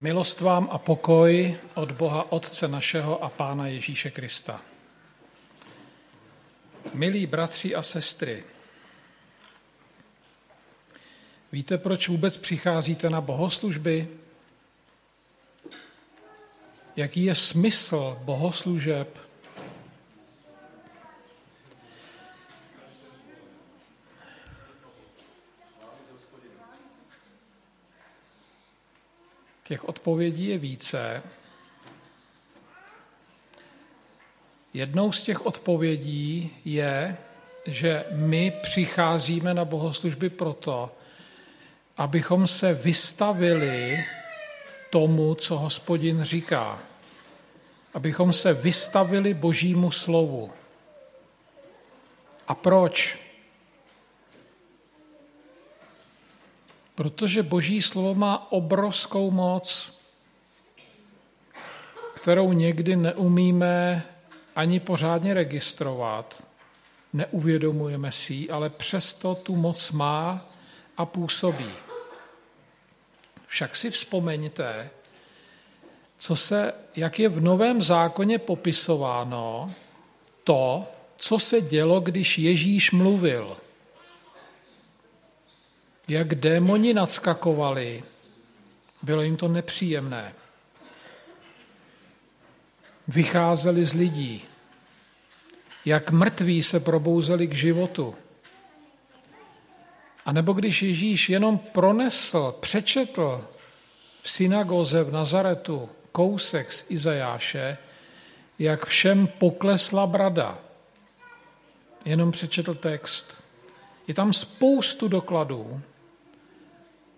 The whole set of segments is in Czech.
Milost vám a pokoj od Boha Otce našeho a Pána Ježíše Krista. Milí bratři a sestry, víte, proč vůbec přicházíte na bohoslužby? Jaký je smysl bohoslužeb? Těch odpovědí je více. Jednou z těch odpovědí je, že my přicházíme na bohoslužby proto, abychom se vystavili tomu, co hospodin říká. Abychom se vystavili božímu slovu. A proč? Protože Boží slovo má obrovskou moc, kterou někdy neumíme ani pořádně registrovat, neuvědomujeme si ji, ale přesto tu moc má a působí. Však si vzpomeňte, co se, jak je v Novém zákoně popisováno to, co se dělo, když Ježíš mluvil – jak démoni nadskakovali, bylo jim to nepříjemné. Vycházeli z lidí, jak mrtví se probouzeli k životu. A nebo když Ježíš jenom pronesl, přečetl v synagoze v Nazaretu kousek z Izajáše, jak všem poklesla brada. Jenom přečetl text. Je tam spoustu dokladů,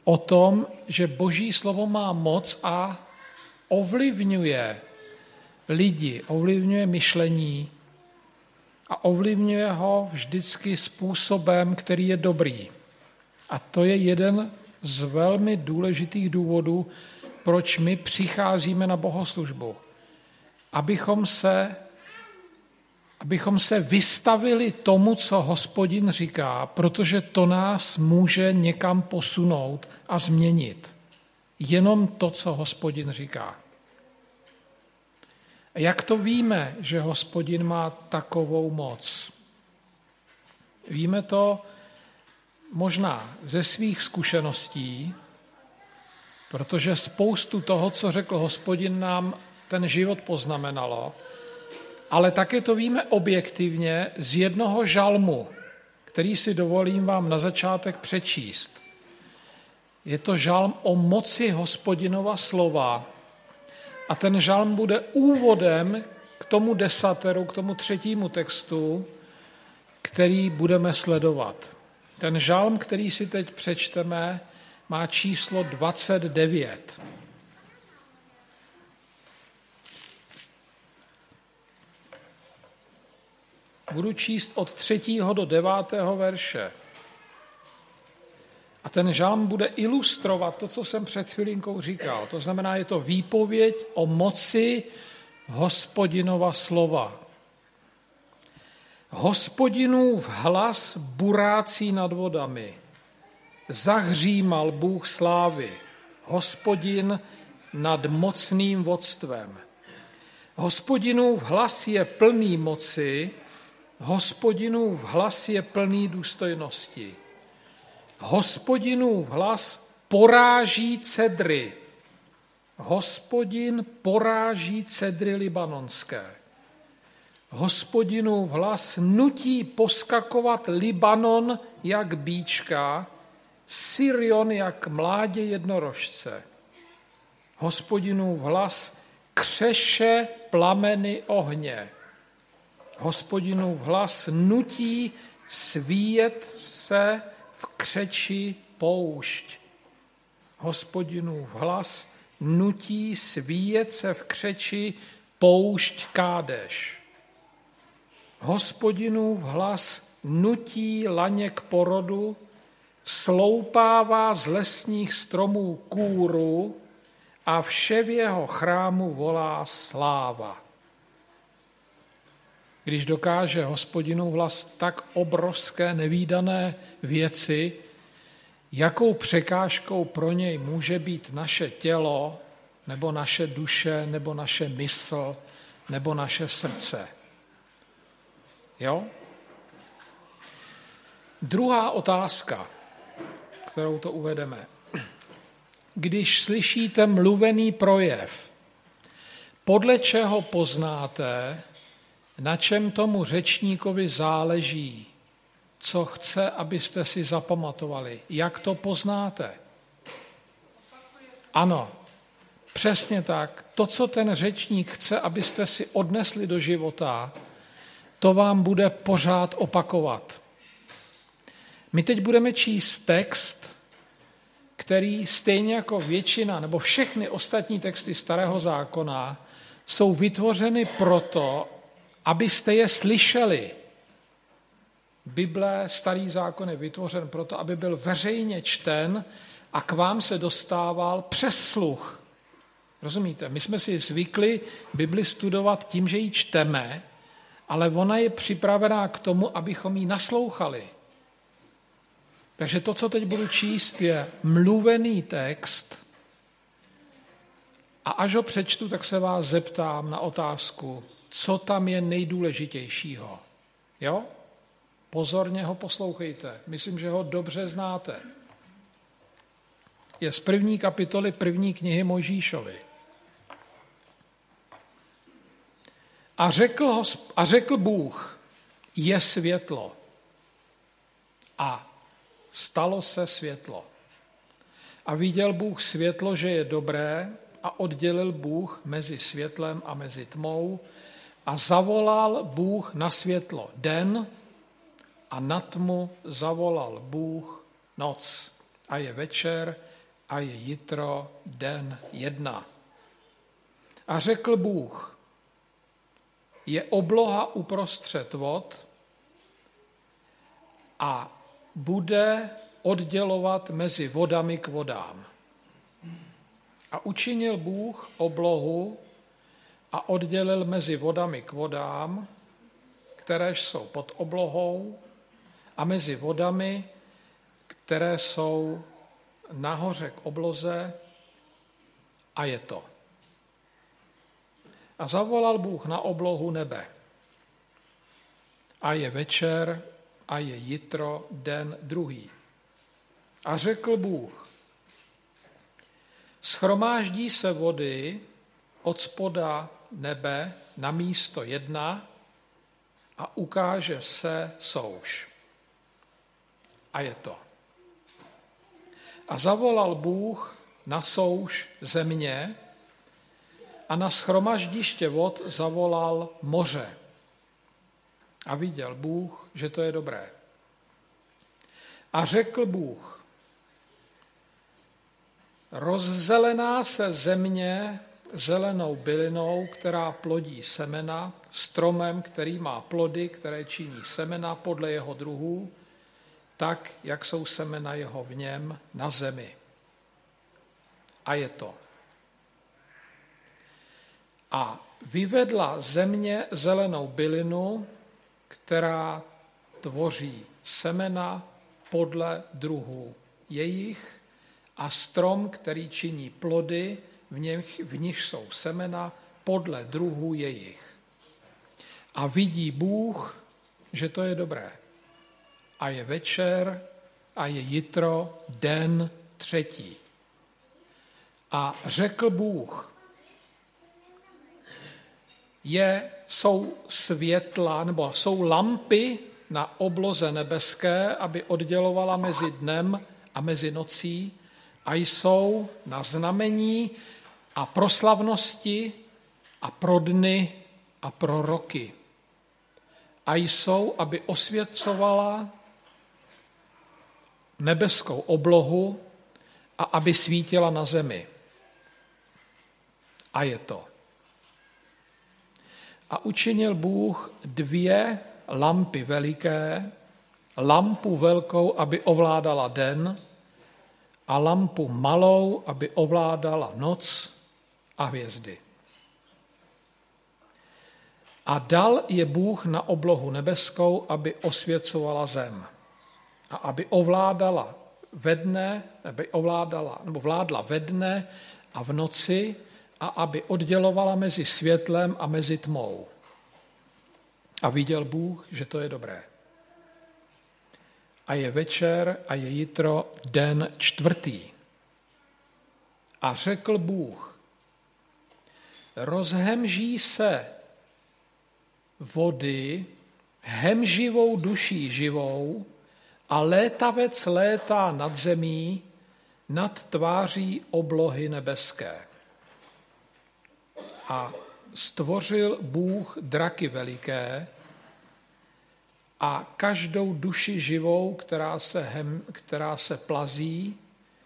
o tom, že Boží slovo má moc a ovlivňuje lidi, ovlivňuje myšlení a ovlivňuje ho vždycky způsobem, který je dobrý. A to je jeden z velmi důležitých důvodů, proč my přicházíme na bohoslužbu. Abychom se abychom se vystavili tomu, co hospodin říká, protože to nás může někam posunout a změnit. Jenom to, co hospodin říká. Jak to víme, že hospodin má takovou moc? Víme to možná ze svých zkušeností, protože spoustu toho, co řekl hospodin, nám ten život poznamenalo ale také to víme objektivně z jednoho žalmu, který si dovolím vám na začátek přečíst. Je to žalm o moci hospodinova slova a ten žalm bude úvodem k tomu desateru, k tomu třetímu textu, který budeme sledovat. Ten žalm, který si teď přečteme, má číslo 29. Budu číst od třetího do devátého verše. A ten žalm bude ilustrovat to, co jsem před chvilinkou říkal. To znamená, je to výpověď o moci hospodinova slova. Hospodinův hlas burácí nad vodami. Zahřímal Bůh slávy. Hospodin nad mocným vodstvem. Hospodinův hlas je plný moci, Hospodinův hlas je plný důstojnosti. Hospodinův hlas poráží cedry. Hospodin poráží cedry libanonské. Hospodinův hlas nutí poskakovat Libanon jak bíčka, Syrion jak mládě jednorožce. Hospodinův hlas křeše plameny ohně hospodinův hlas nutí svíjet se v křeči poušť. Hospodinův hlas nutí svíjet se v křeči poušť kádeš. Hospodinův hlas nutí laně k porodu, sloupává z lesních stromů kůru a vše v jeho chrámu volá sláva. Když dokáže hospodinu vlast tak obrovské nevýdané věci, jakou překážkou pro něj může být naše tělo, nebo naše duše, nebo naše mysl, nebo naše srdce. Jo? Druhá otázka, kterou to uvedeme. Když slyšíte mluvený projev, podle čeho poznáte, na čem tomu řečníkovi záleží, co chce, abyste si zapamatovali. Jak to poznáte? Ano, přesně tak. To, co ten řečník chce, abyste si odnesli do života, to vám bude pořád opakovat. My teď budeme číst text, který stejně jako většina nebo všechny ostatní texty Starého zákona jsou vytvořeny proto, abyste je slyšeli. Bible, starý zákon je vytvořen proto, aby byl veřejně čten a k vám se dostával přes sluch. Rozumíte? My jsme si zvykli Bibli studovat tím, že ji čteme, ale ona je připravená k tomu, abychom ji naslouchali. Takže to, co teď budu číst, je mluvený text a až ho přečtu, tak se vás zeptám na otázku, co tam je nejdůležitějšího. Jo? Pozorně ho poslouchejte. Myslím, že ho dobře znáte. Je z první kapitoly první knihy Mojžíšovi. A řekl, ho, a řekl Bůh, je světlo. A stalo se světlo. A viděl Bůh světlo, že je dobré, a oddělil Bůh mezi světlem a mezi tmou a zavolal Bůh na světlo den a na tmu zavolal Bůh noc. A je večer a je jitro den jedna. A řekl Bůh, je obloha uprostřed vod a bude oddělovat mezi vodami k vodám. A učinil Bůh oblohu a oddělil mezi vodami k vodám, které jsou pod oblohou, a mezi vodami, které jsou nahoře k obloze, a je to. A zavolal Bůh na oblohu nebe. A je večer a je jitro den druhý. A řekl Bůh, schromáždí se vody od spoda nebe na místo jedna a ukáže se souš. A je to. A zavolal Bůh na souš země a na schromaždiště vod zavolal moře. A viděl Bůh, že to je dobré. A řekl Bůh, rozzelená se země zelenou bylinou, která plodí semena, stromem, který má plody, které činí semena podle jeho druhů, tak, jak jsou semena jeho v něm na zemi. A je to. A vyvedla země zelenou bylinu, která tvoří semena podle druhů jejich a strom, který činí plody, v nich, v nich jsou semena podle druhů jejich. A vidí Bůh, že to je dobré. A je večer a je jitro den třetí. A řekl Bůh, je, jsou světla nebo jsou lampy na obloze nebeské, aby oddělovala mezi dnem a mezi nocí a jsou na znamení a pro slavnosti a pro dny a pro roky. A jsou, aby osvěcovala nebeskou oblohu a aby svítila na zemi. A je to. A učinil Bůh dvě lampy veliké, lampu velkou, aby ovládala den, a lampu malou, aby ovládala noc a hvězdy. A dal je Bůh na oblohu nebeskou, aby osvěcovala zem a aby ovládala ve dne, aby ovládala, nebo vládla ve dne a v noci a aby oddělovala mezi světlem a mezi tmou. A viděl Bůh, že to je dobré. A je večer a je jitro den čtvrtý. A řekl Bůh, rozhemží se vody hemživou duší živou a létavec létá nad zemí, nad tváří oblohy nebeské. A stvořil Bůh draky veliké a každou duši živou, která se, hem, která se plazí,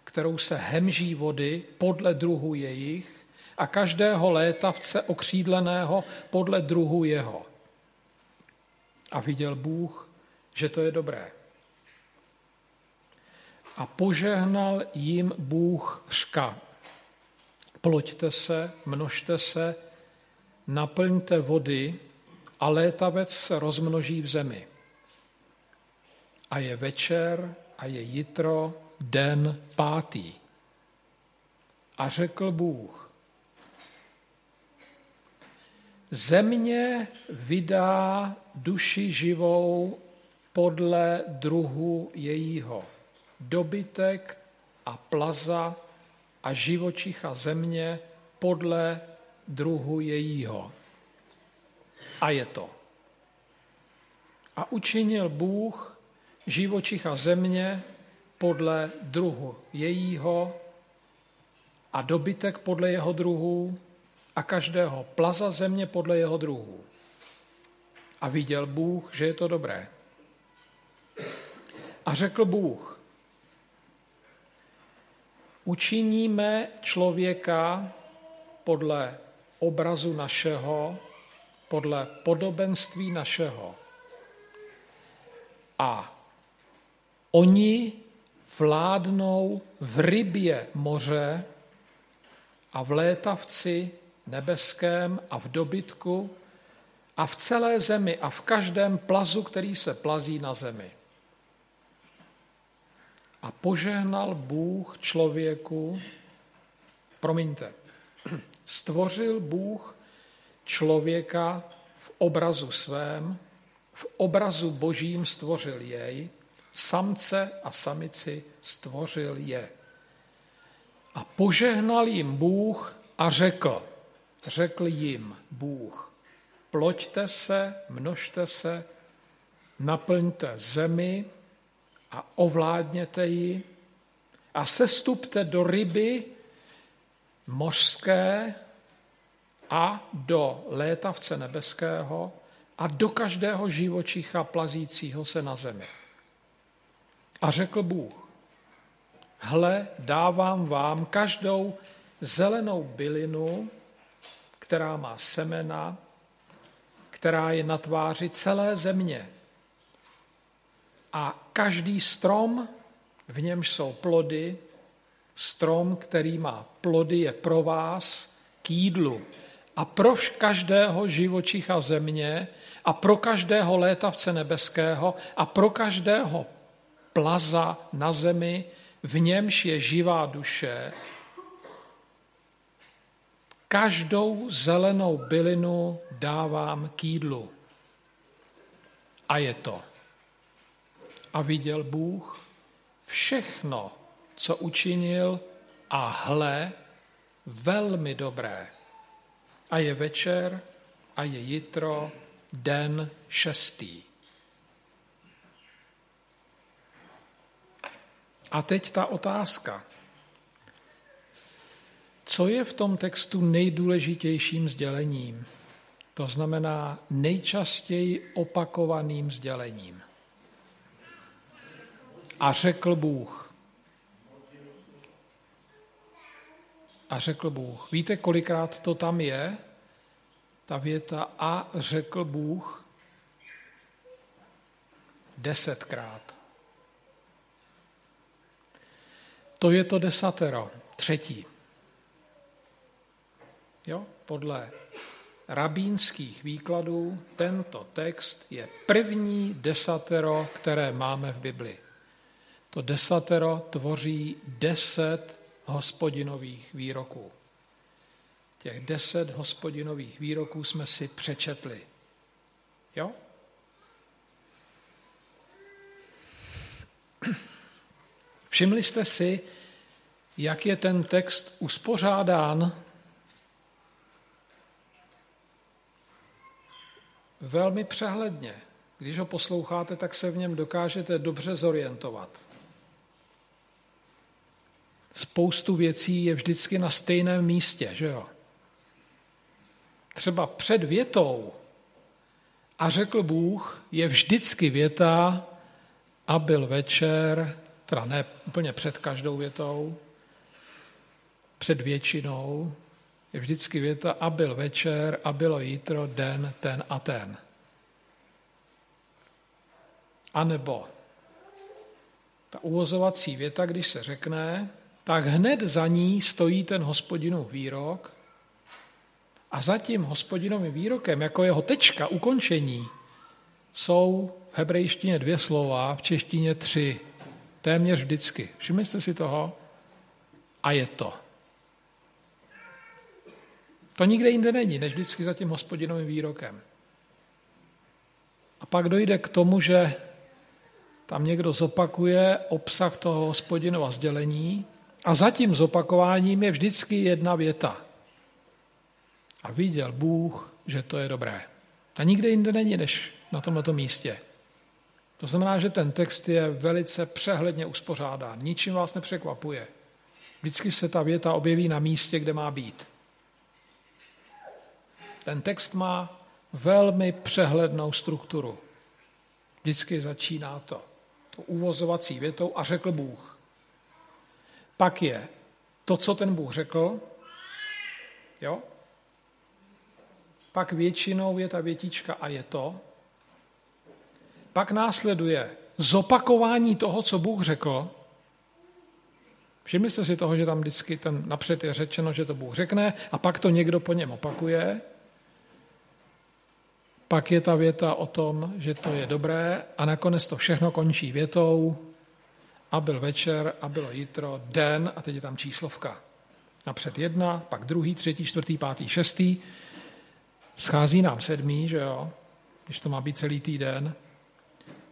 kterou se hemží vody podle druhu jejich a každého létavce okřídleného podle druhu jeho. A viděl Bůh, že to je dobré. A požehnal jim Bůh řka. Ploďte se, množte se, naplňte vody a létavec se rozmnoží v zemi. A je večer a je jitro, den pátý. A řekl Bůh, země vydá duši živou podle druhu jejího. Dobytek a plaza a živočicha země podle druhu jejího. A je to. A učinil Bůh živočicha země podle druhu jejího a dobytek podle jeho druhu a každého plaza země podle jeho druhu. A viděl Bůh, že je to dobré. A řekl Bůh, učiníme člověka podle obrazu našeho, podle podobenství našeho. A oni vládnou v rybě moře a v létavci nebeském a v dobytku a v celé zemi a v každém plazu, který se plazí na zemi. A požehnal Bůh člověku, promiňte, stvořil Bůh člověka v obrazu svém, v obrazu božím stvořil jej, samce a samici stvořil je. A požehnal jim Bůh a řekl, řekl jim Bůh, ploďte se, množte se, naplňte zemi a ovládněte ji a sestupte do ryby mořské a do létavce nebeského a do každého živočicha plazícího se na zemi. A řekl Bůh, hle, dávám vám každou zelenou bylinu, která má semena, která je na tváři celé země. A každý strom, v němž jsou plody, strom, který má plody, je pro vás k jídlu. A pro každého živočicha země a pro každého létavce nebeského a pro každého plaza na zemi, v němž je živá duše, každou zelenou bylinu dávám k jídlu. A je to. A viděl Bůh všechno, co učinil, a hle, velmi dobré. A je večer a je jitro, den šestý. A teď ta otázka. Co je v tom textu nejdůležitějším sdělením? To znamená nejčastěji opakovaným sdělením. A řekl Bůh. A řekl Bůh. Víte, kolikrát to tam je? Ta věta a řekl Bůh desetkrát. To je to desatero, třetí. Jo? Podle rabínských výkladů tento text je první desatero, které máme v Bibli. To desatero tvoří deset hospodinových výroků. Těch deset hospodinových výroků jsme si přečetli. Jo? Všimli jste si, jak je ten text uspořádán velmi přehledně. Když ho posloucháte, tak se v něm dokážete dobře zorientovat. Spoustu věcí je vždycky na stejném místě, že jo? Třeba před větou a řekl Bůh je vždycky věta a byl večer, teda ne úplně před každou větou, před většinou, je vždycky věta a byl večer a bylo jítro, den, ten a ten. A nebo ta uvozovací věta, když se řekne, tak hned za ní stojí ten hospodinův výrok a za tím hospodinovým výrokem, jako jeho tečka, ukončení, jsou v hebrejštině dvě slova, v češtině tři, téměř vždycky. Všimli jste si toho? A je to. To nikde jinde není, než vždycky za tím hospodinovým výrokem. A pak dojde k tomu, že tam někdo zopakuje obsah toho hospodinova sdělení a za tím zopakováním je vždycky jedna věta. A viděl Bůh, že to je dobré. A nikde jinde není, než na tomto místě. To znamená, že ten text je velice přehledně uspořádán. Ničím vás nepřekvapuje. Vždycky se ta věta objeví na místě, kde má být. Ten text má velmi přehlednou strukturu. Vždycky začíná to, to uvozovací větou a řekl Bůh. Pak je to, co ten Bůh řekl, jo? Pak většinou je ta větička a je to. Pak následuje zopakování toho, co Bůh řekl. Všimli jste si toho, že tam vždycky ten napřed je řečeno, že to Bůh řekne a pak to někdo po něm opakuje. Pak je ta věta o tom, že to je dobré a nakonec to všechno končí větou a byl večer a bylo jitro, den a teď je tam číslovka. Napřed jedna, pak druhý, třetí, čtvrtý, pátý, šestý. Schází nám sedmý, že jo, když to má být celý týden.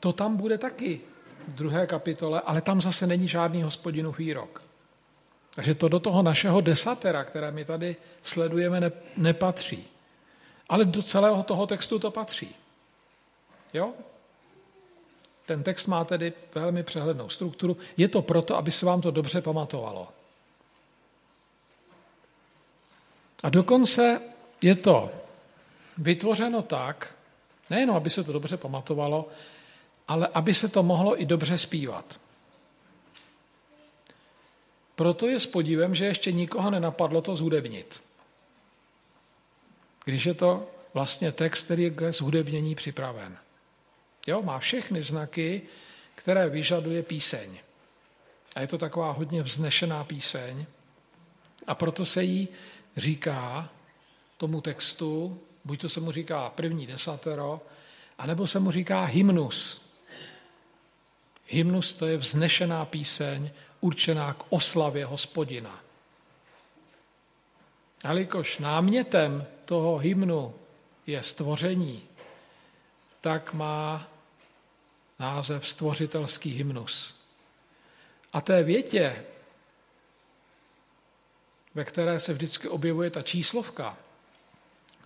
To tam bude taky v druhé kapitole, ale tam zase není žádný hospodinův výrok. Takže to do toho našeho desatera, které my tady sledujeme, nepatří. Ale do celého toho textu to patří. Jo? Ten text má tedy velmi přehlednou strukturu. Je to proto, aby se vám to dobře pamatovalo. A dokonce je to vytvořeno tak, nejenom aby se to dobře pamatovalo, ale aby se to mohlo i dobře zpívat. Proto je s podívem, že ještě nikoho nenapadlo to zhudebnit když je to vlastně text, který je k zhudebnění připraven. Jo, má všechny znaky, které vyžaduje píseň. A je to taková hodně vznešená píseň. A proto se jí říká tomu textu, buď to se mu říká první desatero, anebo se mu říká hymnus. Hymnus to je vznešená píseň určená k oslavě hospodina. Alikož námětem toho hymnu je stvoření, tak má název stvořitelský hymnus. A té větě, ve které se vždycky objevuje ta číslovka,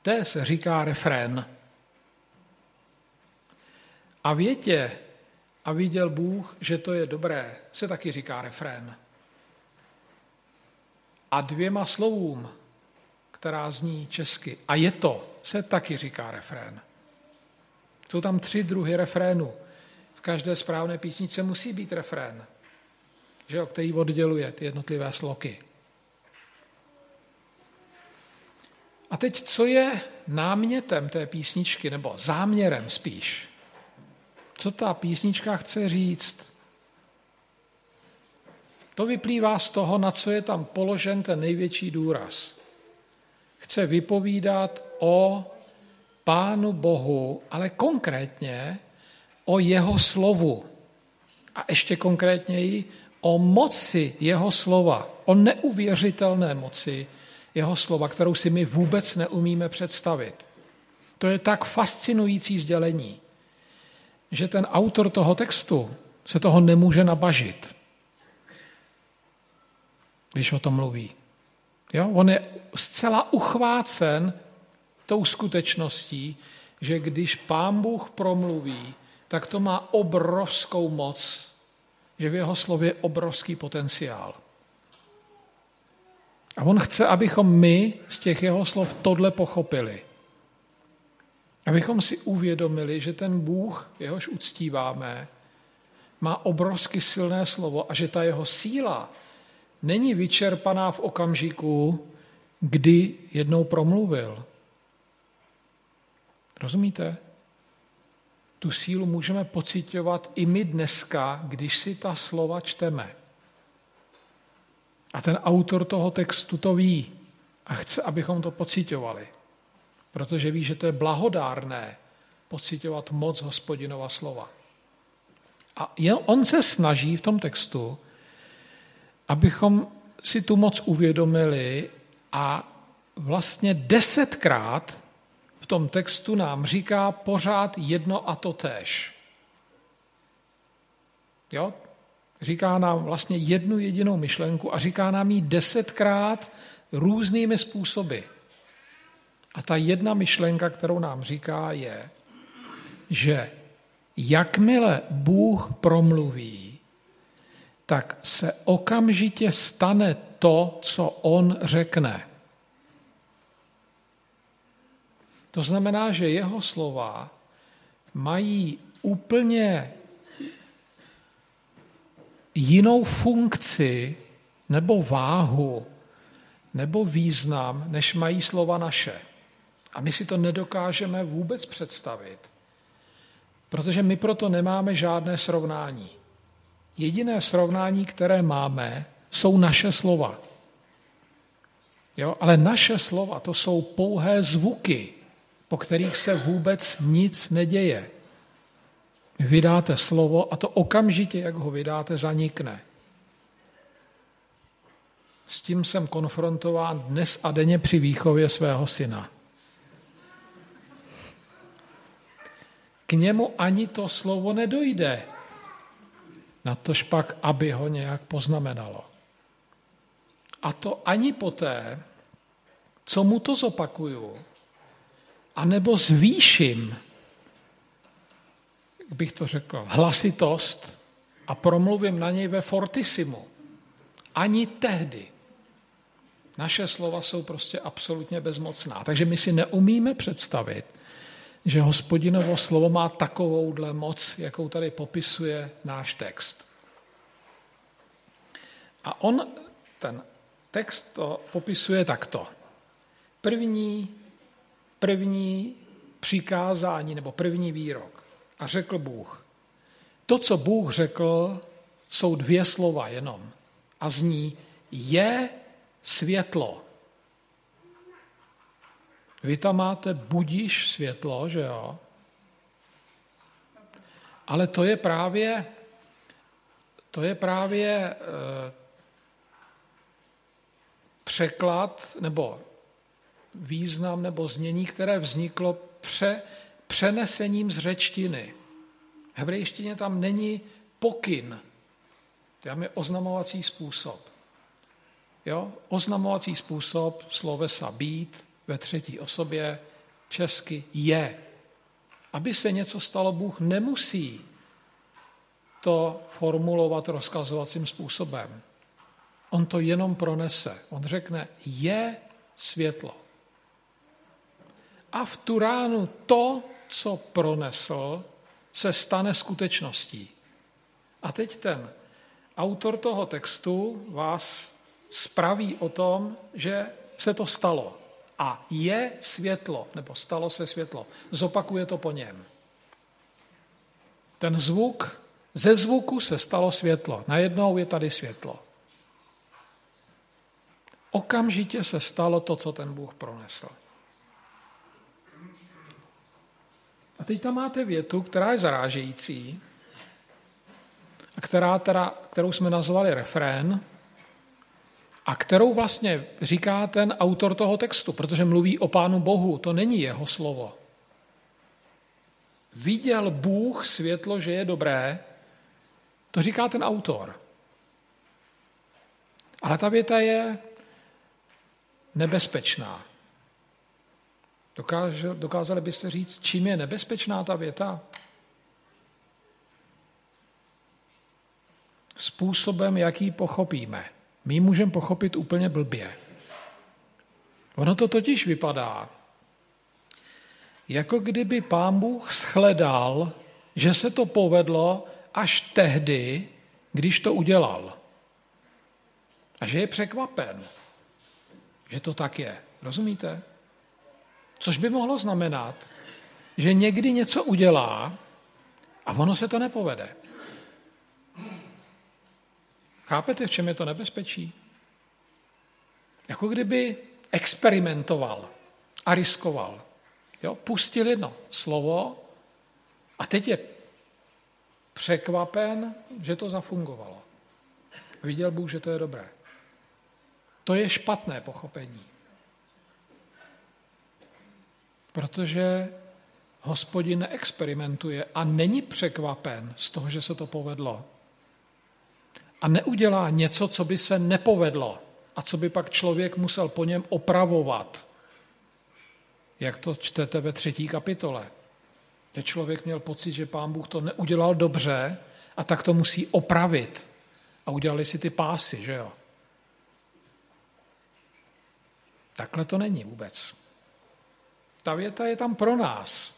té se říká refrén. A větě, a viděl Bůh, že to je dobré, se taky říká refrén. A dvěma slovům která zní česky. A je to, se taky říká refrén. Jsou tam tři druhy refrénu. V každé správné písničce musí být refrén, že jo, který odděluje ty jednotlivé sloky. A teď, co je námětem té písničky, nebo záměrem spíš? Co ta písnička chce říct? To vyplývá z toho, na co je tam položen ten největší důraz chce vypovídat o Pánu Bohu, ale konkrétně o jeho slovu. A ještě konkrétněji o moci jeho slova, o neuvěřitelné moci, jeho slova, kterou si my vůbec neumíme představit. To je tak fascinující sdělení, že ten autor toho textu se toho nemůže nabažit, když o tom mluví. Jo? On je zcela uchvácen tou skutečností, že když pán Bůh promluví, tak to má obrovskou moc, že v jeho slově je obrovský potenciál. A on chce, abychom my z těch jeho slov tohle pochopili. Abychom si uvědomili, že ten Bůh, jehož uctíváme, má obrovsky silné slovo a že ta jeho síla není vyčerpaná v okamžiku, kdy jednou promluvil. Rozumíte? Tu sílu můžeme pocitovat i my dneska, když si ta slova čteme. A ten autor toho textu to ví a chce, abychom to pocitovali. Protože ví, že to je blahodárné pocitovat moc hospodinova slova. A on se snaží v tom textu, abychom si tu moc uvědomili a vlastně desetkrát v tom textu nám říká pořád jedno a to též. Jo? Říká nám vlastně jednu jedinou myšlenku a říká nám ji desetkrát různými způsoby. A ta jedna myšlenka, kterou nám říká, je, že jakmile Bůh promluví, tak se okamžitě stane to, co on řekne. To znamená, že jeho slova mají úplně jinou funkci nebo váhu nebo význam, než mají slova naše. A my si to nedokážeme vůbec představit, protože my proto nemáme žádné srovnání. Jediné srovnání, které máme, jsou naše slova. Jo? Ale naše slova to jsou pouhé zvuky, po kterých se vůbec nic neděje. Vydáte slovo a to okamžitě, jak ho vydáte, zanikne. S tím jsem konfrontován dnes a denně při výchově svého syna. K němu ani to slovo nedojde. Na tož pak, aby ho nějak poznamenalo. A to ani poté, co mu to zopakuju, anebo zvýším, jak bych to řekl, hlasitost a promluvím na něj ve fortisimu. Ani tehdy. Naše slova jsou prostě absolutně bezmocná. Takže my si neumíme představit, že hospodinovo slovo má takovouhle moc, jakou tady popisuje náš text. A on ten text to popisuje takto. První, první přikázání nebo první výrok. A řekl Bůh. To, co Bůh řekl, jsou dvě slova jenom. A zní je světlo. Vy tam máte budíš světlo, že jo? Ale to je právě, to je právě e, překlad nebo význam nebo znění, které vzniklo pře, přenesením z řečtiny. V hebrejštině tam není pokyn, tam je oznamovací způsob. Jo? Oznamovací způsob slovesa být ve třetí osobě česky je. Aby se něco stalo, Bůh nemusí to formulovat rozkazovacím způsobem. On to jenom pronese. On řekne, je světlo. A v tu ránu to, co pronesl, se stane skutečností. A teď ten autor toho textu vás spraví o tom, že se to stalo. A je světlo, nebo stalo se světlo. Zopakuje to po něm. Ten zvuk, ze zvuku se stalo světlo. Najednou je tady světlo. Okamžitě se stalo to, co ten Bůh pronesl. A teď tam máte větu, která je zarážející, a která teda, kterou jsme nazvali refrén, a kterou vlastně říká ten autor toho textu, protože mluví o Pánu Bohu, to není jeho slovo. Viděl Bůh světlo, že je dobré, to říká ten autor. Ale ta věta je nebezpečná. dokázali byste říct, čím je nebezpečná ta věta? Způsobem, jaký pochopíme. My ji můžeme pochopit úplně blbě. Ono to totiž vypadá, jako kdyby pán Bůh shledal, že se to povedlo až tehdy, když to udělal. A že je překvapen, že to tak je. Rozumíte? Což by mohlo znamenat, že někdy něco udělá a ono se to nepovede. Chápete, v čem je to nebezpečí? Jako kdyby experimentoval a riskoval. Jo? Pustil jedno slovo a teď je překvapen, že to zafungovalo. Viděl Bůh, že to je dobré. To je špatné pochopení. Protože hospodin neexperimentuje a není překvapen z toho, že se to povedlo. A neudělá něco, co by se nepovedlo a co by pak člověk musel po něm opravovat. Jak to čtete ve třetí kapitole. Kde člověk měl pocit, že pán Bůh to neudělal dobře a tak to musí opravit. A udělali si ty pásy, že jo? Takhle to není vůbec. Ta věta je tam pro nás,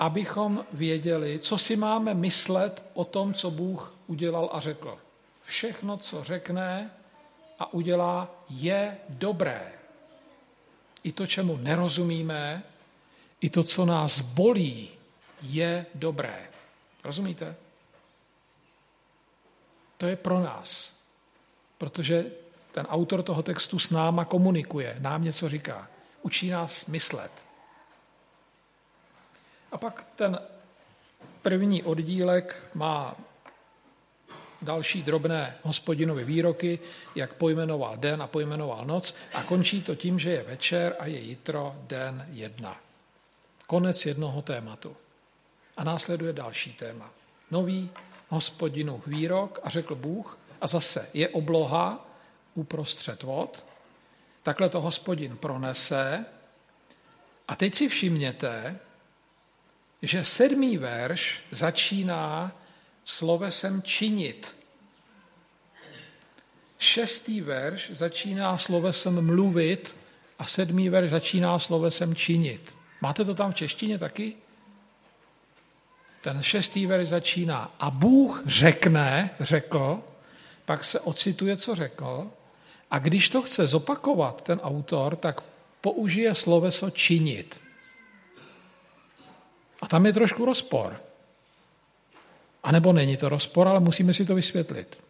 abychom věděli, co si máme myslet o tom, co Bůh udělal a řekl. Všechno, co řekne a udělá, je dobré. I to, čemu nerozumíme, i to, co nás bolí, je dobré. Rozumíte? To je pro nás. Protože ten autor toho textu s náma komunikuje, nám něco říká, učí nás myslet. A pak ten první oddílek má další drobné hospodinovy výroky, jak pojmenoval den a pojmenoval noc a končí to tím, že je večer a je jitro den jedna. Konec jednoho tématu. A následuje další téma. Nový hospodinu výrok a řekl Bůh a zase je obloha uprostřed vod. Takhle to hospodin pronese. A teď si všimněte, že sedmý verš začíná slovesem činit. Šestý verš začíná slovesem mluvit a sedmý verš začíná slovesem činit. Máte to tam v češtině taky? Ten šestý verš začíná a Bůh řekne, řekl, pak se ocituje, co řekl, a když to chce zopakovat ten autor, tak použije sloveso činit. A tam je trošku rozpor. A nebo není to rozpor, ale musíme si to vysvětlit.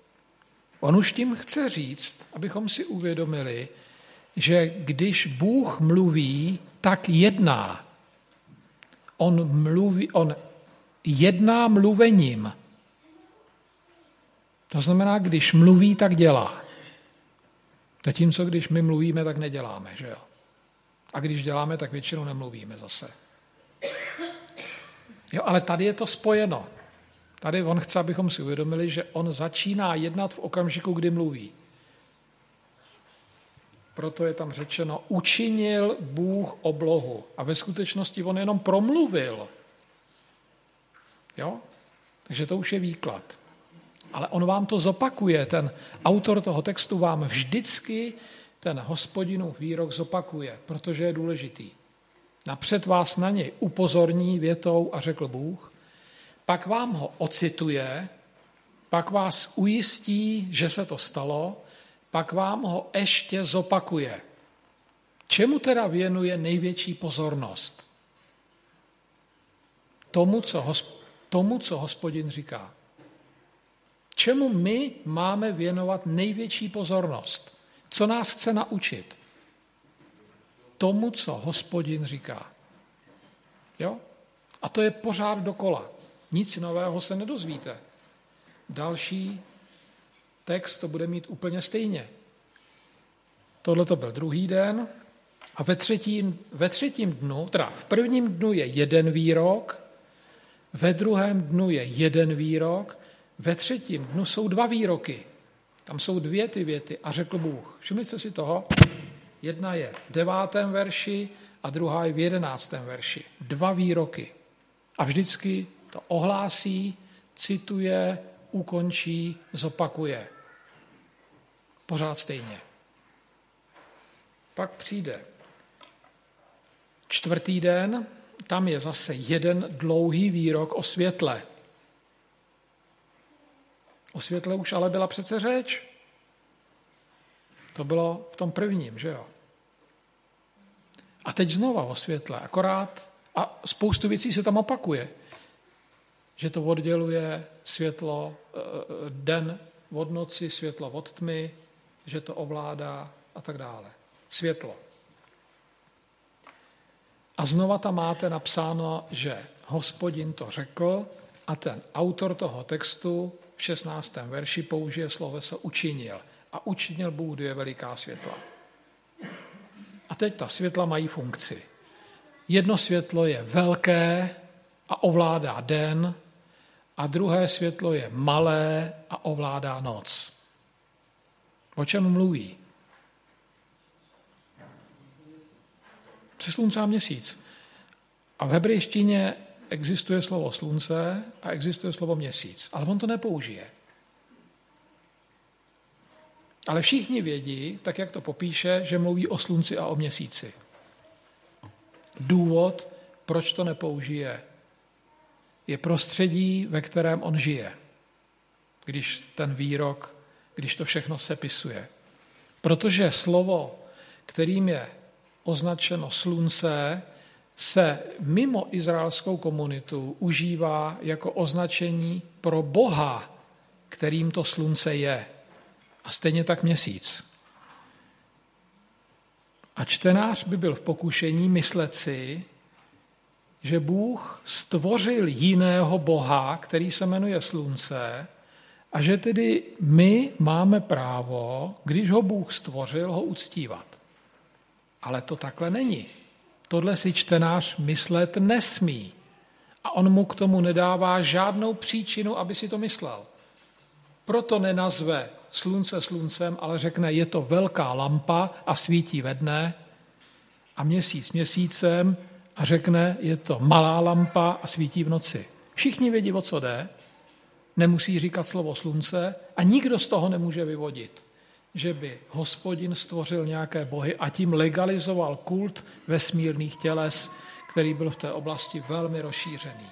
On už tím chce říct, abychom si uvědomili, že když Bůh mluví, tak jedná. On, mluví, on jedná mluvením. To znamená, když mluví, tak dělá. Zatímco když my mluvíme, tak neděláme, že jo? A když děláme, tak většinou nemluvíme zase. Jo, ale tady je to spojeno. Tady on chce, abychom si uvědomili, že on začíná jednat v okamžiku, kdy mluví. Proto je tam řečeno, učinil Bůh oblohu. A ve skutečnosti on jenom promluvil. Jo? Takže to už je výklad. Ale on vám to zopakuje, ten autor toho textu vám vždycky ten hospodinův výrok zopakuje, protože je důležitý. Napřed vás na něj upozorní větou a řekl Bůh, pak vám ho ocituje, pak vás ujistí, že se to stalo, pak vám ho ještě zopakuje. Čemu teda věnuje největší pozornost? Tomu, co, hosp- tomu, co hospodin říká. Čemu my máme věnovat největší pozornost? Co nás chce naučit? Tomu, co hospodin říká. Jo? A to je pořád dokola. Nic nového se nedozvíte. Další text to bude mít úplně stejně. Tohle to byl druhý den a ve třetím, ve třetím dnu, teda v prvním dnu je jeden výrok, ve druhém dnu je jeden výrok, ve třetím dnu jsou dva výroky. Tam jsou dvě ty věty a řekl Bůh. Všimli jste si toho? Jedna je v devátém verši a druhá je v jedenáctém verši. Dva výroky. A vždycky to ohlásí, cituje, ukončí, zopakuje. Pořád stejně. Pak přijde čtvrtý den, tam je zase jeden dlouhý výrok o světle. O světle už ale byla přece řeč. To bylo v tom prvním, že jo? A teď znova o světle, akorát a spoustu věcí se tam opakuje. Že to odděluje světlo, eh, den od noci, světlo od tmy, že to ovládá a tak dále. Světlo. A znova tam máte napsáno, že hospodin to řekl a ten autor toho textu v 16. verši použije sloveso učinil. A učinil Bůh dvě veliká světla. A teď ta světla mají funkci. Jedno světlo je velké a ovládá den, a druhé světlo je malé a ovládá noc. O čem mluví? Při slunce a měsíc. A v hebrejštině existuje slovo slunce a existuje slovo měsíc, ale on to nepoužije. Ale všichni vědí, tak jak to popíše, že mluví o slunci a o měsíci. Důvod, proč to nepoužije, je prostředí, ve kterém on žije. Když ten výrok, když to všechno sepisuje. Protože slovo, kterým je označeno slunce, se mimo izraelskou komunitu užívá jako označení pro Boha, kterým to slunce je. Stejně tak měsíc. A čtenář by byl v pokušení myslet si, že Bůh stvořil jiného Boha, který se jmenuje slunce, a že tedy my máme právo, když ho Bůh stvořil, ho uctívat. Ale to takhle není. Tohle si čtenář myslet nesmí. A on mu k tomu nedává žádnou příčinu, aby si to myslel. Proto nenazve slunce sluncem, ale řekne, je to velká lampa a svítí ve dne a měsíc měsícem a řekne, je to malá lampa a svítí v noci. Všichni vědí, o co jde, nemusí říkat slovo slunce a nikdo z toho nemůže vyvodit, že by hospodin stvořil nějaké bohy a tím legalizoval kult vesmírných těles, který byl v té oblasti velmi rozšířený.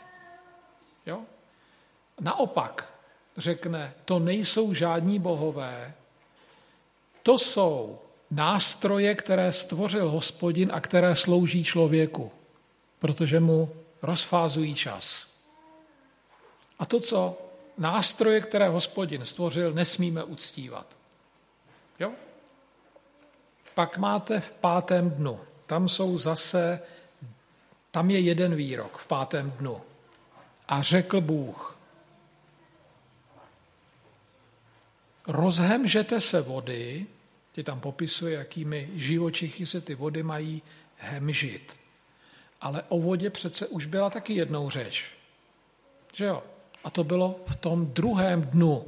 Jo? Naopak řekne, to nejsou žádní bohové, to jsou nástroje, které stvořil hospodin a které slouží člověku protože mu rozfázují čas. A to, co nástroje, které hospodin stvořil, nesmíme uctívat. Jo? Pak máte v pátém dnu. Tam jsou zase, tam je jeden výrok v pátém dnu. A řekl Bůh, rozhemžete se vody, ty tam popisuje, jakými živočichy se ty vody mají hemžit. Ale o vodě přece už byla taky jednou řeč. Že jo? A to bylo v tom druhém dnu,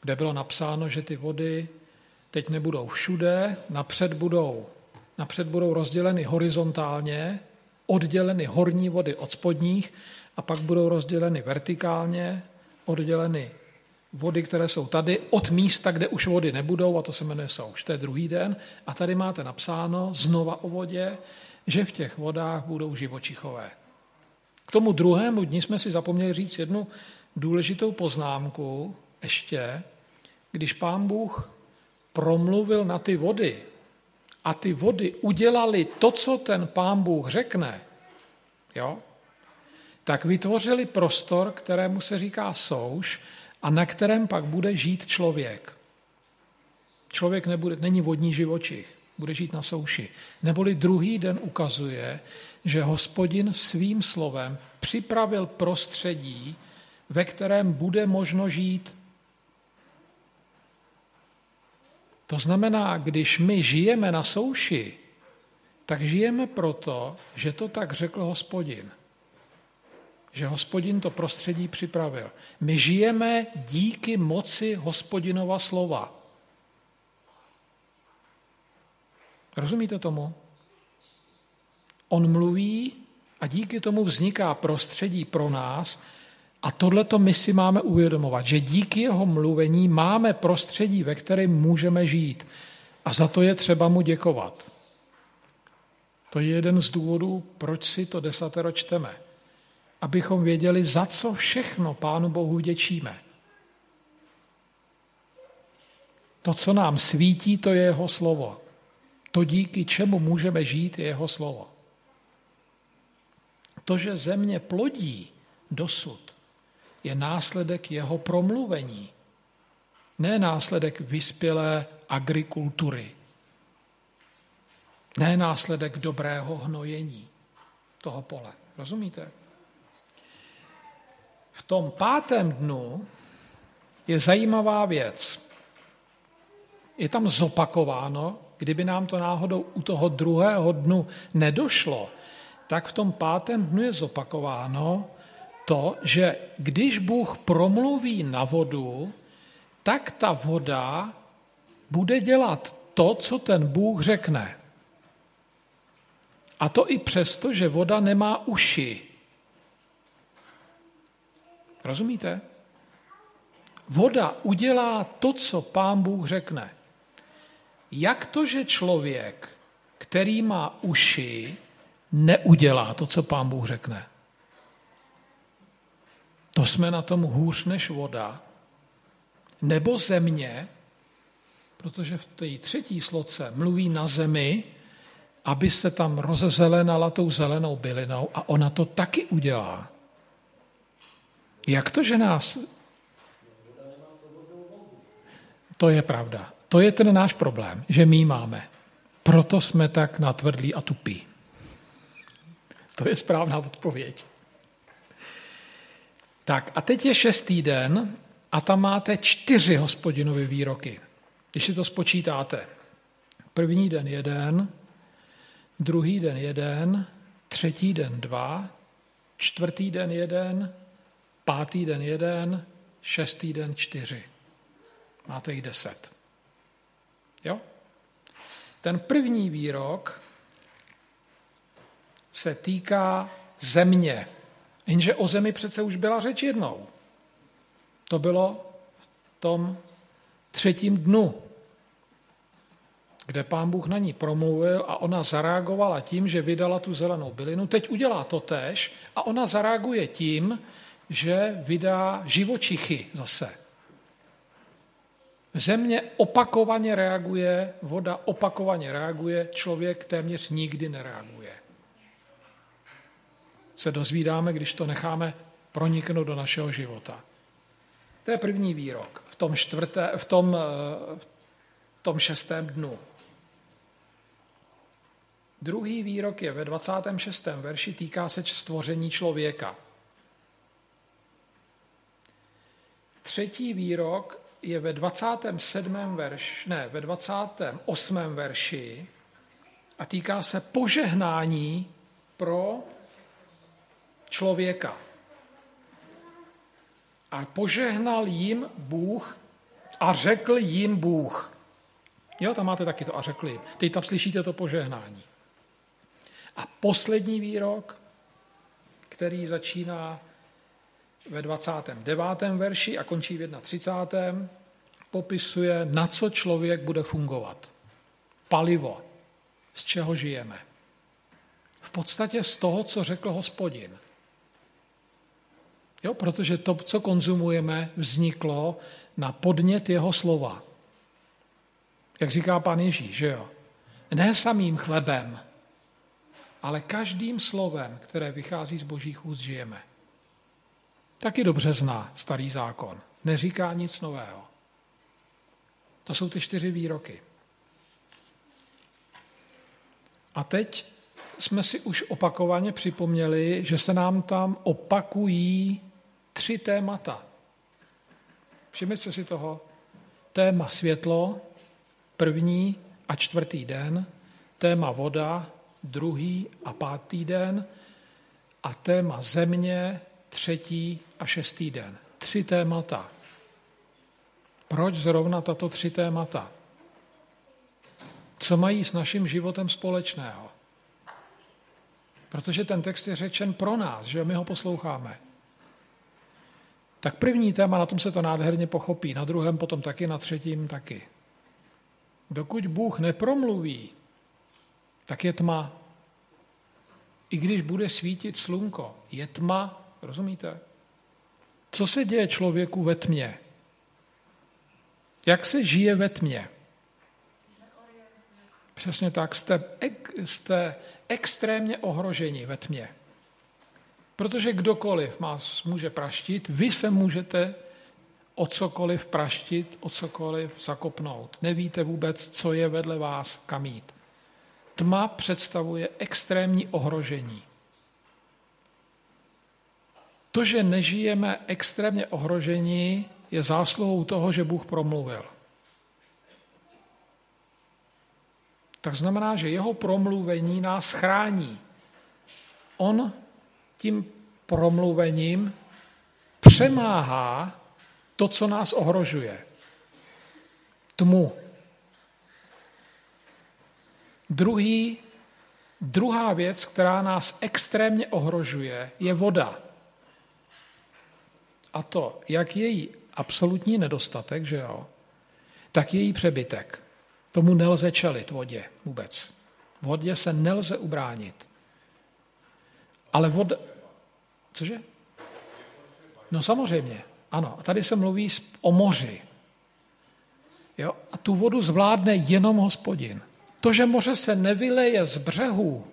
kde bylo napsáno, že ty vody teď nebudou všude, napřed budou, napřed budou rozděleny horizontálně, odděleny horní vody od spodních a pak budou rozděleny vertikálně, odděleny vody, které jsou tady, od místa, kde už vody nebudou, a to se jmenuje souš. To je druhý den. A tady máte napsáno znova o vodě, že v těch vodách budou živočichové. K tomu druhému dni jsme si zapomněli říct jednu důležitou poznámku ještě, když pán Bůh promluvil na ty vody a ty vody udělali to, co ten pán Bůh řekne, jo, tak vytvořili prostor, kterému se říká souš a na kterém pak bude žít člověk. Člověk nebude, není vodní živočich, bude žít na souši. Neboli druhý den ukazuje, že hospodin svým slovem připravil prostředí, ve kterém bude možno žít. To znamená, když my žijeme na souši, tak žijeme proto, že to tak řekl hospodin. Že hospodin to prostředí připravil. My žijeme díky moci hospodinova slova. Rozumíte tomu? On mluví a díky tomu vzniká prostředí pro nás a tohle to my si máme uvědomovat, že díky jeho mluvení máme prostředí, ve kterém můžeme žít. A za to je třeba mu děkovat. To je jeden z důvodů, proč si to desatero čteme. Abychom věděli, za co všechno Pánu Bohu děčíme. To, co nám svítí, to je jeho slovo. To, díky čemu můžeme žít, je jeho slovo. To, že země plodí dosud, je následek jeho promluvení, ne následek vyspělé agrikultury, ne následek dobrého hnojení toho pole. Rozumíte? V tom pátém dnu je zajímavá věc. Je tam zopakováno, kdyby nám to náhodou u toho druhého dnu nedošlo, tak v tom pátém dnu je zopakováno to, že když Bůh promluví na vodu, tak ta voda bude dělat to, co ten Bůh řekne. A to i přesto, že voda nemá uši. Rozumíte? Voda udělá to, co pán Bůh řekne. Jak to, že člověk, který má uši, neudělá to, co pán Bůh řekne? To jsme na tom hůř než voda, nebo země, protože v té třetí sloce mluví na zemi, aby se tam rozezelenala tou zelenou bylinou a ona to taky udělá. Jak to, že nás... To je pravda. To je ten náš problém, že my máme. Proto jsme tak natvrdlí a tupí. To je správná odpověď. Tak a teď je šestý den a tam máte čtyři hospodinovy výroky. Když si to spočítáte. První den jeden, druhý den jeden, třetí den dva, čtvrtý den jeden, pátý den jeden, šestý den čtyři. Máte jich deset. Jo? Ten první výrok se týká země. Jenže o zemi přece už byla řeč jednou. To bylo v tom třetím dnu, kde pán Bůh na ní promluvil a ona zareagovala tím, že vydala tu zelenou bylinu. Teď udělá to tež a ona zareaguje tím, že vydá živočichy zase. Země opakovaně reaguje, voda opakovaně reaguje, člověk téměř nikdy nereaguje se dozvídáme, když to necháme proniknout do našeho života. To je první výrok v tom, čtvrté, v tom, eh, v tom šestém dnu. Druhý výrok je ve 26. verši, týká se stvoření člověka. Třetí výrok je ve 27. verši, ne, ve 28. verši a týká se požehnání pro člověka. A požehnal jim Bůh a řekl jim Bůh. Jo, tam máte taky to a řekl jim. Teď tam slyšíte to požehnání. A poslední výrok, který začíná ve 29. verši a končí v 31. popisuje, na co člověk bude fungovat. Palivo, z čeho žijeme. V podstatě z toho, co řekl hospodin. Jo, protože to, co konzumujeme, vzniklo na podnět jeho slova. Jak říká pan Ježíš, že jo? Ne samým chlebem, ale každým slovem, které vychází z božích úst, žijeme. Taky dobře zná starý zákon. Neříká nic nového. To jsou ty čtyři výroky. A teď jsme si už opakovaně připomněli, že se nám tam opakují tři témata. Všimněte si toho. Téma světlo, první a čtvrtý den, téma voda druhý a pátý den a téma země třetí a šestý den. Tři témata. Proč zrovna tato tři témata? Co mají s naším životem společného? Protože ten text je řečen pro nás, že my ho posloucháme. Tak první téma, na tom se to nádherně pochopí, na druhém potom taky, na třetím taky. Dokud Bůh nepromluví, tak je tma. I když bude svítit slunko, je tma, rozumíte? Co se děje člověku ve tmě? Jak se žije ve tmě? Přesně tak, jste, jste extrémně ohroženi ve tmě. Protože kdokoliv vás může praštit, vy se můžete o cokoliv praštit, o cokoliv zakopnout. Nevíte vůbec, co je vedle vás, kam jít. Tma představuje extrémní ohrožení. To, že nežijeme extrémně ohrožení, je zásluhou toho, že Bůh promluvil. Tak znamená, že jeho promluvení nás chrání. On tím promluvením přemáhá to, co nás ohrožuje. Tmu. Druhý, druhá věc, která nás extrémně ohrožuje, je voda. A to, jak její absolutní nedostatek, že jo, tak její přebytek. Tomu nelze čelit vodě vůbec. Vodě se nelze ubránit. Ale voda... Cože? No samozřejmě, ano. A tady se mluví o moři. Jo? A tu vodu zvládne jenom hospodin. To, že moře se nevyleje z břehů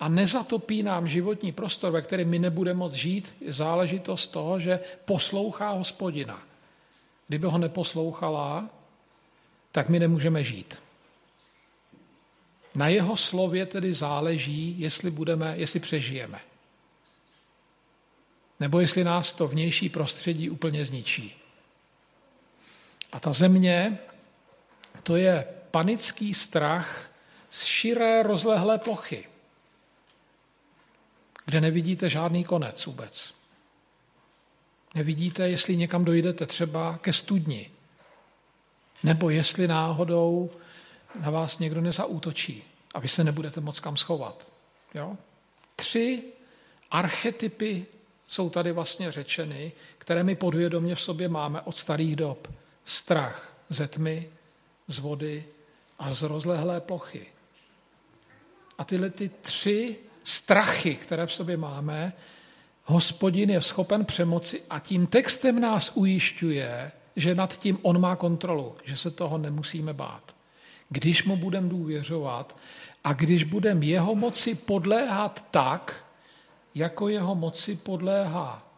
a nezatopí nám životní prostor, ve kterém my nebudeme moct žít, je záležitost toho, že poslouchá hospodina. Kdyby ho neposlouchala, tak my nemůžeme žít. Na jeho slově tedy záleží, jestli, budeme, jestli přežijeme. Nebo jestli nás to vnější prostředí úplně zničí. A ta země, to je panický strach z širé rozlehlé plochy, kde nevidíte žádný konec vůbec. Nevidíte, jestli někam dojdete třeba ke studni, nebo jestli náhodou na vás někdo nezaútočí a vy se nebudete moc kam schovat. Jo? Tři archetypy jsou tady vlastně řečeny, které my podvědomě v sobě máme od starých dob. Strach ze tmy, z vody a z rozlehlé plochy. A tyhle ty tři strachy, které v sobě máme, hospodin je schopen přemoci a tím textem nás ujišťuje, že nad tím on má kontrolu, že se toho nemusíme bát. Když mu budeme důvěřovat a když budeme jeho moci podléhat tak, jako jeho moci podléhá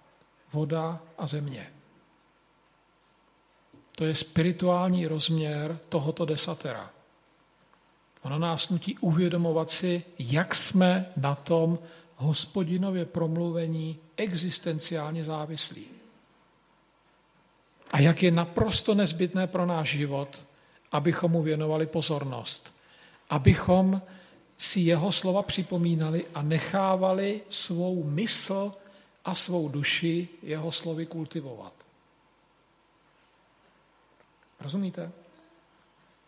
voda a země. To je spirituální rozměr tohoto desatera. Ono nás nutí uvědomovat si, jak jsme na tom hospodinově promluvení existenciálně závislí. A jak je naprosto nezbytné pro náš život, abychom mu věnovali pozornost. Abychom si jeho slova připomínali a nechávali svou mysl a svou duši jeho slovy kultivovat. Rozumíte?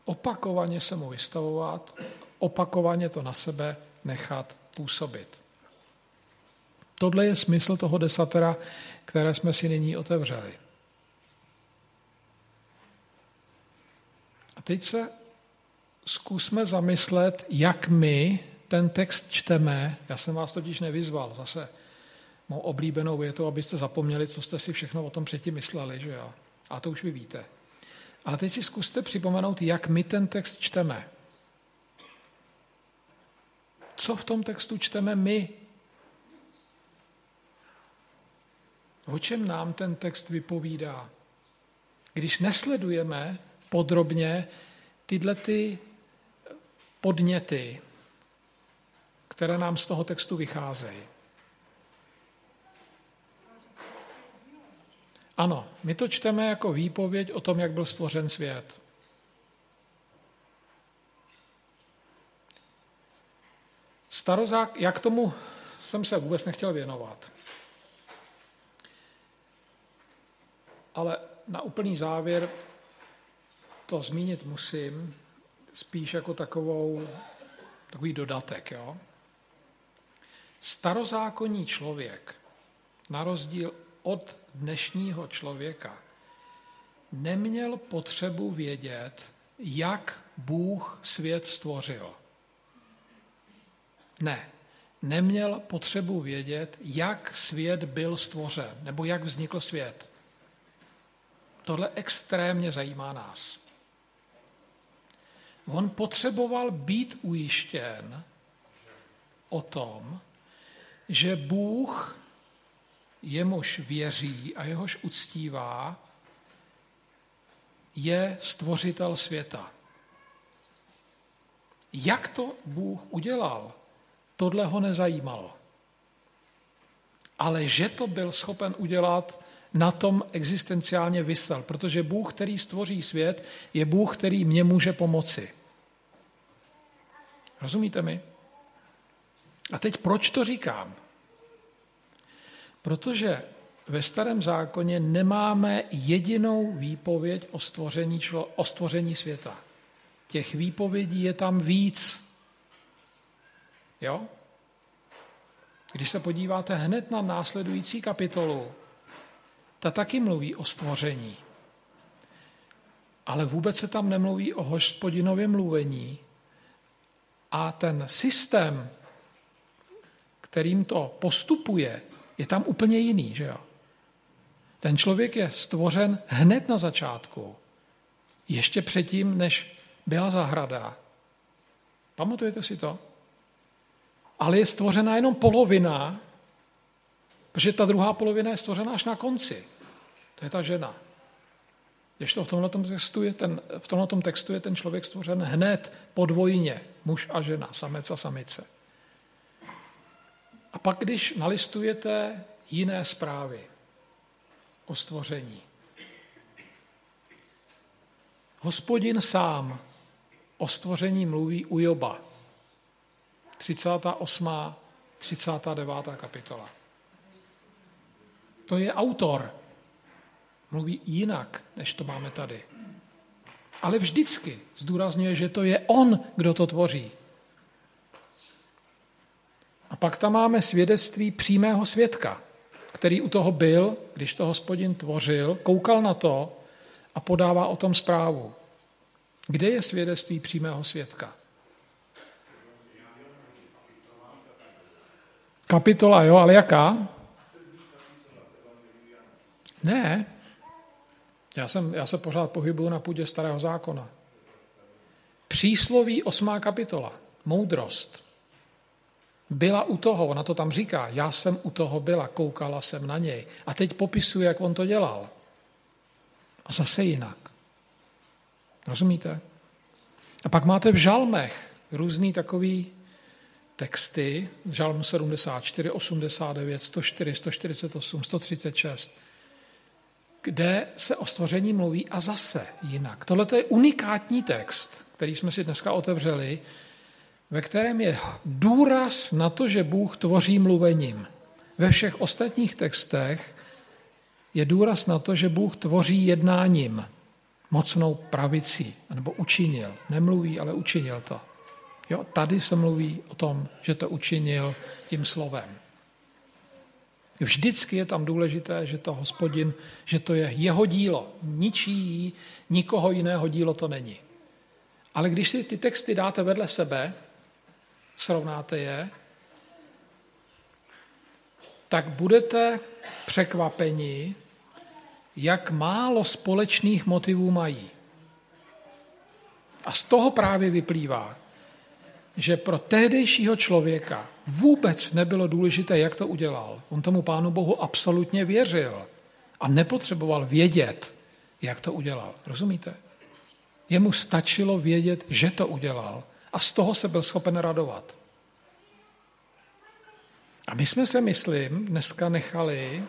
Opakovaně se mu vystavovat, opakovaně to na sebe nechat působit. Tohle je smysl toho desatera, které jsme si nyní otevřeli. A teď se zkusme zamyslet, jak my ten text čteme. Já jsem vás totiž nevyzval zase mou oblíbenou větou, abyste zapomněli, co jste si všechno o tom předtím mysleli, že jo? A to už vy víte. Ale teď si zkuste připomenout, jak my ten text čteme. Co v tom textu čteme my? O čem nám ten text vypovídá? Když nesledujeme podrobně tyhle ty podněty, které nám z toho textu vycházejí. Ano, my to čteme jako výpověď o tom, jak byl stvořen svět. Starozák, jak tomu jsem se vůbec nechtěl věnovat. Ale na úplný závěr to zmínit musím, spíš jako takovou, takový dodatek. Jo? Starozákonní člověk, na rozdíl od dnešního člověka, neměl potřebu vědět, jak Bůh svět stvořil. Ne, neměl potřebu vědět, jak svět byl stvořen, nebo jak vznikl svět. Tohle extrémně zajímá nás. On potřeboval být ujištěn o tom, že Bůh jemuž věří a jehož uctívá, je stvořitel světa. Jak to Bůh udělal, tohle ho nezajímalo. Ale že to byl schopen udělat, na tom existenciálně vysel, protože Bůh, který stvoří svět, je Bůh, který mě může pomoci. Rozumíte mi? A teď proč to říkám? Protože ve starém zákoně nemáme jedinou výpověď o stvoření, člo, o stvoření světa. Těch výpovědí je tam víc. Jo? Když se podíváte hned na následující kapitolu, ta taky mluví o stvoření. Ale vůbec se tam nemluví o hospodinově mluvení. A ten systém, kterým to postupuje, je tam úplně jiný, že jo? Ten člověk je stvořen hned na začátku, ještě předtím, než byla zahrada. Pamatujete si to? Ale je stvořena jenom polovina, protože ta druhá polovina je stvořena až na konci. To je ta žena. Když to v tomhle textu je ten, textu je ten člověk stvořen hned podvojně, muž a žena, samec a samice. A pak, když nalistujete jiné zprávy o stvoření, Hospodin sám o stvoření mluví u Joba. 38. 39. kapitola. To je autor. Mluví jinak, než to máme tady. Ale vždycky zdůrazňuje, že to je on, kdo to tvoří. A pak tam máme svědectví přímého svědka, který u toho byl, když to hospodin tvořil, koukal na to a podává o tom zprávu. Kde je svědectví přímého svědka? Kapitola, jo, ale jaká? Ne, já, jsem, já se pořád pohybuju na půdě starého zákona. Přísloví osmá kapitola, moudrost, byla u toho, ona to tam říká, já jsem u toho byla, koukala jsem na něj. A teď popisuje, jak on to dělal. A zase jinak. Rozumíte? A pak máte v žalmech různý takový texty, žalm 74, 89, 104, 148, 136, kde se o stvoření mluví a zase jinak. Tohle je unikátní text, který jsme si dneska otevřeli, ve kterém je důraz na to, že Bůh tvoří mluvením. Ve všech ostatních textech je důraz na to, že Bůh tvoří jednáním, mocnou pravicí, nebo učinil. Nemluví, ale učinil to. Jo, tady se mluví o tom, že to učinil tím slovem. Vždycky je tam důležité, že to hospodin, že to je jeho dílo. Ničí, nikoho jiného dílo to není. Ale když si ty texty dáte vedle sebe, srovnáte je, tak budete překvapeni, jak málo společných motivů mají. A z toho právě vyplývá, že pro tehdejšího člověka vůbec nebylo důležité, jak to udělal. On tomu Pánu Bohu absolutně věřil a nepotřeboval vědět, jak to udělal. Rozumíte? Jemu stačilo vědět, že to udělal a z toho se byl schopen radovat. A my jsme se, myslím, dneska nechali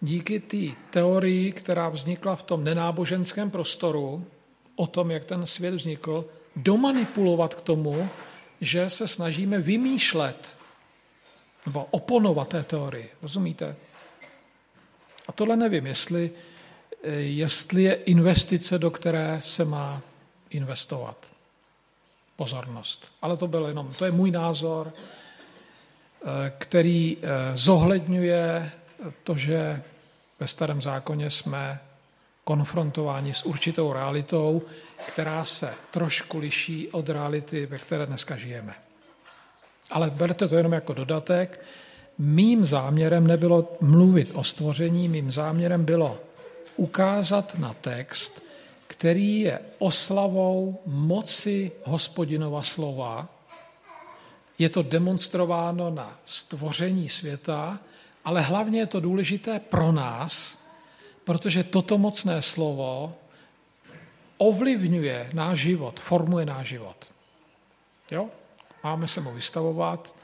díky té teorii, která vznikla v tom nenáboženském prostoru, o tom, jak ten svět vznikl, domanipulovat k tomu, že se snažíme vymýšlet nebo oponovat té teorii. Rozumíte? A tohle nevím, jestli, jestli je investice, do které se má investovat. Pozornost. Ale to byl jenom, to je můj názor, který zohledňuje to, že ve starém zákoně jsme konfrontováni s určitou realitou, která se trošku liší od reality, ve které dneska žijeme. Ale berte to jenom jako dodatek. Mým záměrem nebylo mluvit o stvoření, mým záměrem bylo ukázat na text, který je oslavou moci hospodinova slova. Je to demonstrováno na stvoření světa, ale hlavně je to důležité pro nás, protože toto mocné slovo ovlivňuje náš život, formuje náš život. Jo? Máme se mu vystavovat,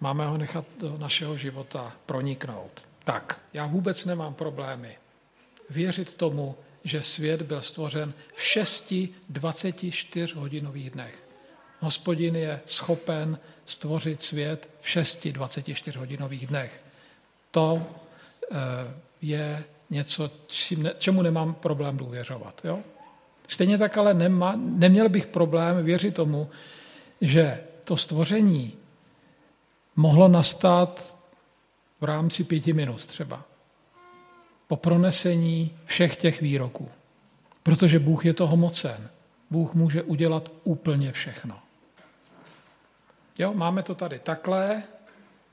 máme ho nechat do našeho života proniknout. Tak, já vůbec nemám problémy věřit tomu, že svět byl stvořen v 6 24 hodinových dnech. Hospodin je schopen stvořit svět v 6 24 hodinových dnech. To eh, je něco, čemu nemám problém důvěřovat. Jo? Stejně tak ale nemá, neměl bych problém věřit tomu, že to stvoření mohlo nastat v rámci pěti minut třeba. Po pronesení všech těch výroků. Protože Bůh je toho mocen. Bůh může udělat úplně všechno. Jo, máme to tady takhle,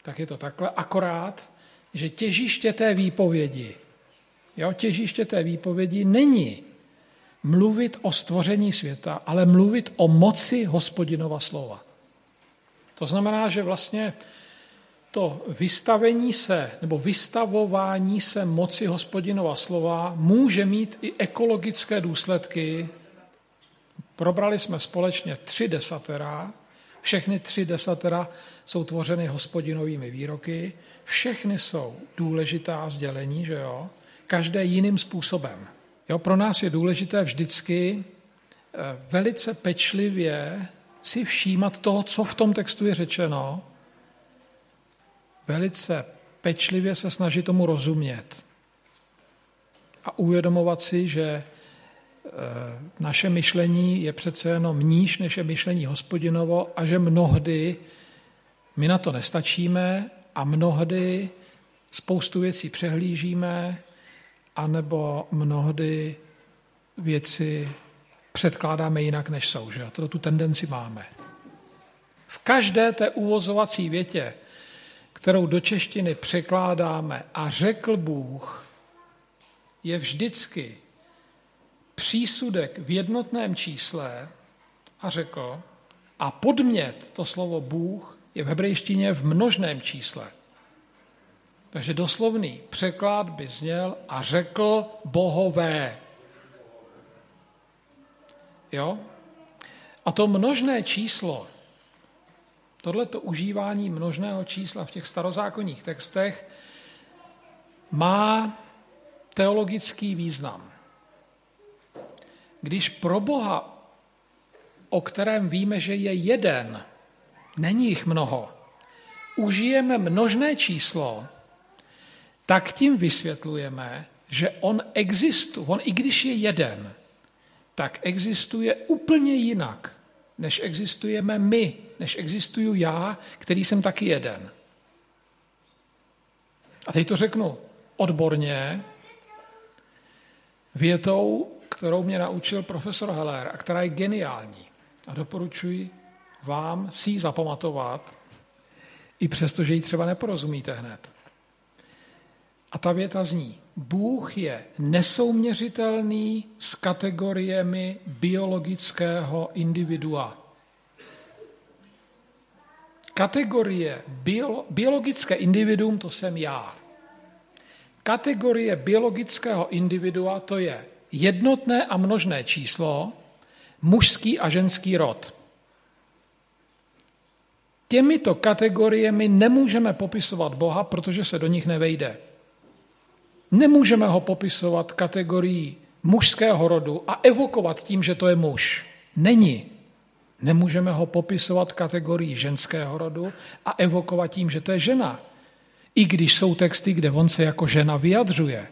tak je to takhle, akorát, že těžiště té výpovědi, jo, těžiště té výpovědi není mluvit o stvoření světa, ale mluvit o moci hospodinova slova. To znamená, že vlastně to vystavení se nebo vystavování se moci hospodinova slova může mít i ekologické důsledky. Probrali jsme společně tři desatera, všechny tři desatera jsou tvořeny hospodinovými výroky, všechny jsou důležitá sdělení, že jo, každé jiným způsobem. Jo, pro nás je důležité vždycky eh, velice pečlivě si všímat toho, co v tom textu je řečeno, velice pečlivě se snažit tomu rozumět a uvědomovat si, že eh, naše myšlení je přece jenom níž, než je myšlení hospodinovo a že mnohdy my na to nestačíme a mnohdy spoustu věcí přehlížíme, anebo mnohdy věci předkládáme jinak, než jsou. Že? To tu tendenci máme. V každé té uvozovací větě, kterou do češtiny překládáme a řekl Bůh, je vždycky přísudek v jednotném čísle a řekl, a podmět, to slovo Bůh, je v hebrejštině v množném čísle. Takže doslovný překlad by zněl a řekl bohové. Jo? A to množné číslo, tohleto užívání množného čísla v těch starozákonních textech má teologický význam. Když pro Boha, o kterém víme, že je jeden, není jich mnoho, užijeme množné číslo, tak tím vysvětlujeme, že on existuje, on i když je jeden, tak existuje úplně jinak, než existujeme my, než existuju já, který jsem taky jeden. A teď to řeknu odborně, větou, kterou mě naučil profesor Heller a která je geniální. A doporučuji vám si ji zapamatovat, i přesto, že ji třeba neporozumíte hned. A ta věta zní, Bůh je nesouměřitelný s kategoriemi biologického individua. Kategorie bio, biologické individuum, to jsem já. Kategorie biologického individua, to je jednotné a množné číslo, mužský a ženský rod. Těmito kategoriemi nemůžeme popisovat Boha, protože se do nich nevejde. Nemůžeme ho popisovat kategorií mužského rodu a evokovat tím, že to je muž. Není. Nemůžeme ho popisovat kategorii ženského rodu a evokovat tím, že to je žena. I když jsou texty, kde on se jako žena vyjadřuje.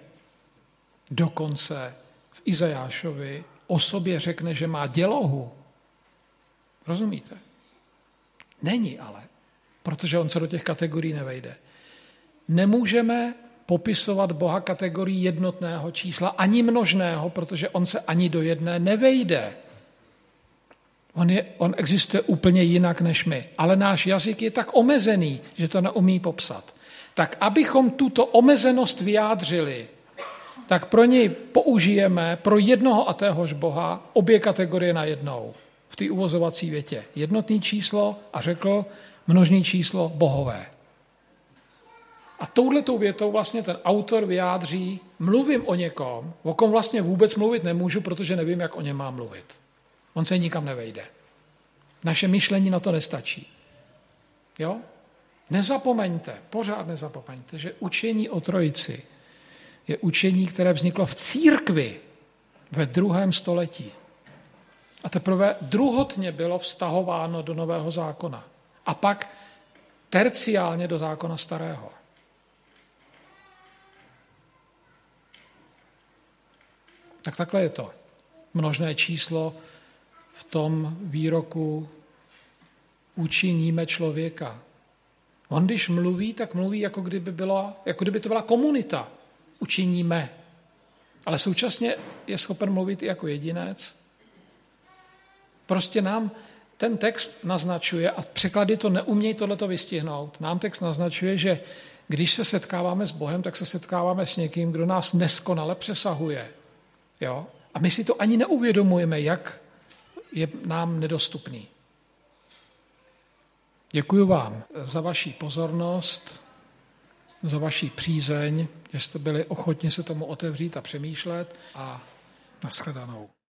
Dokonce v Izajášovi o sobě řekne, že má dělohu. Rozumíte? Není ale, protože on se do těch kategorií nevejde. Nemůžeme popisovat Boha kategorii jednotného čísla, ani množného, protože on se ani do jedné nevejde. On, je, on existuje úplně jinak než my, ale náš jazyk je tak omezený, že to neumí popsat. Tak abychom tuto omezenost vyjádřili, tak pro něj použijeme pro jednoho a téhož Boha obě kategorie na jednou v té uvozovací větě. Jednotný číslo a řekl množný číslo bohové. A touhletou větou vlastně ten autor vyjádří, mluvím o někom, o kom vlastně vůbec mluvit nemůžu, protože nevím, jak o něm mám mluvit. On se nikam nevejde. Naše myšlení na to nestačí. Jo? Nezapomeňte, pořád nezapomeňte, že učení o trojici je učení, které vzniklo v církvi ve druhém století. A teprve druhotně bylo vztahováno do Nového zákona. A pak terciálně do zákona starého. Tak takhle je to. Množné číslo v tom výroku učiníme člověka. On když mluví, tak mluví, jako kdyby, byla, jako kdyby to byla komunita. Učiníme. Ale současně je schopen mluvit i jako jedinec. Prostě nám ten text naznačuje, a překlady to neumějí tohleto vystihnout, nám text naznačuje, že když se setkáváme s Bohem, tak se setkáváme s někým, kdo nás neskonale přesahuje. Jo? A my si to ani neuvědomujeme, jak je nám nedostupný. Děkuji vám za vaši pozornost, za vaši přízeň, že jste byli ochotni se tomu otevřít a přemýšlet a nashledanou.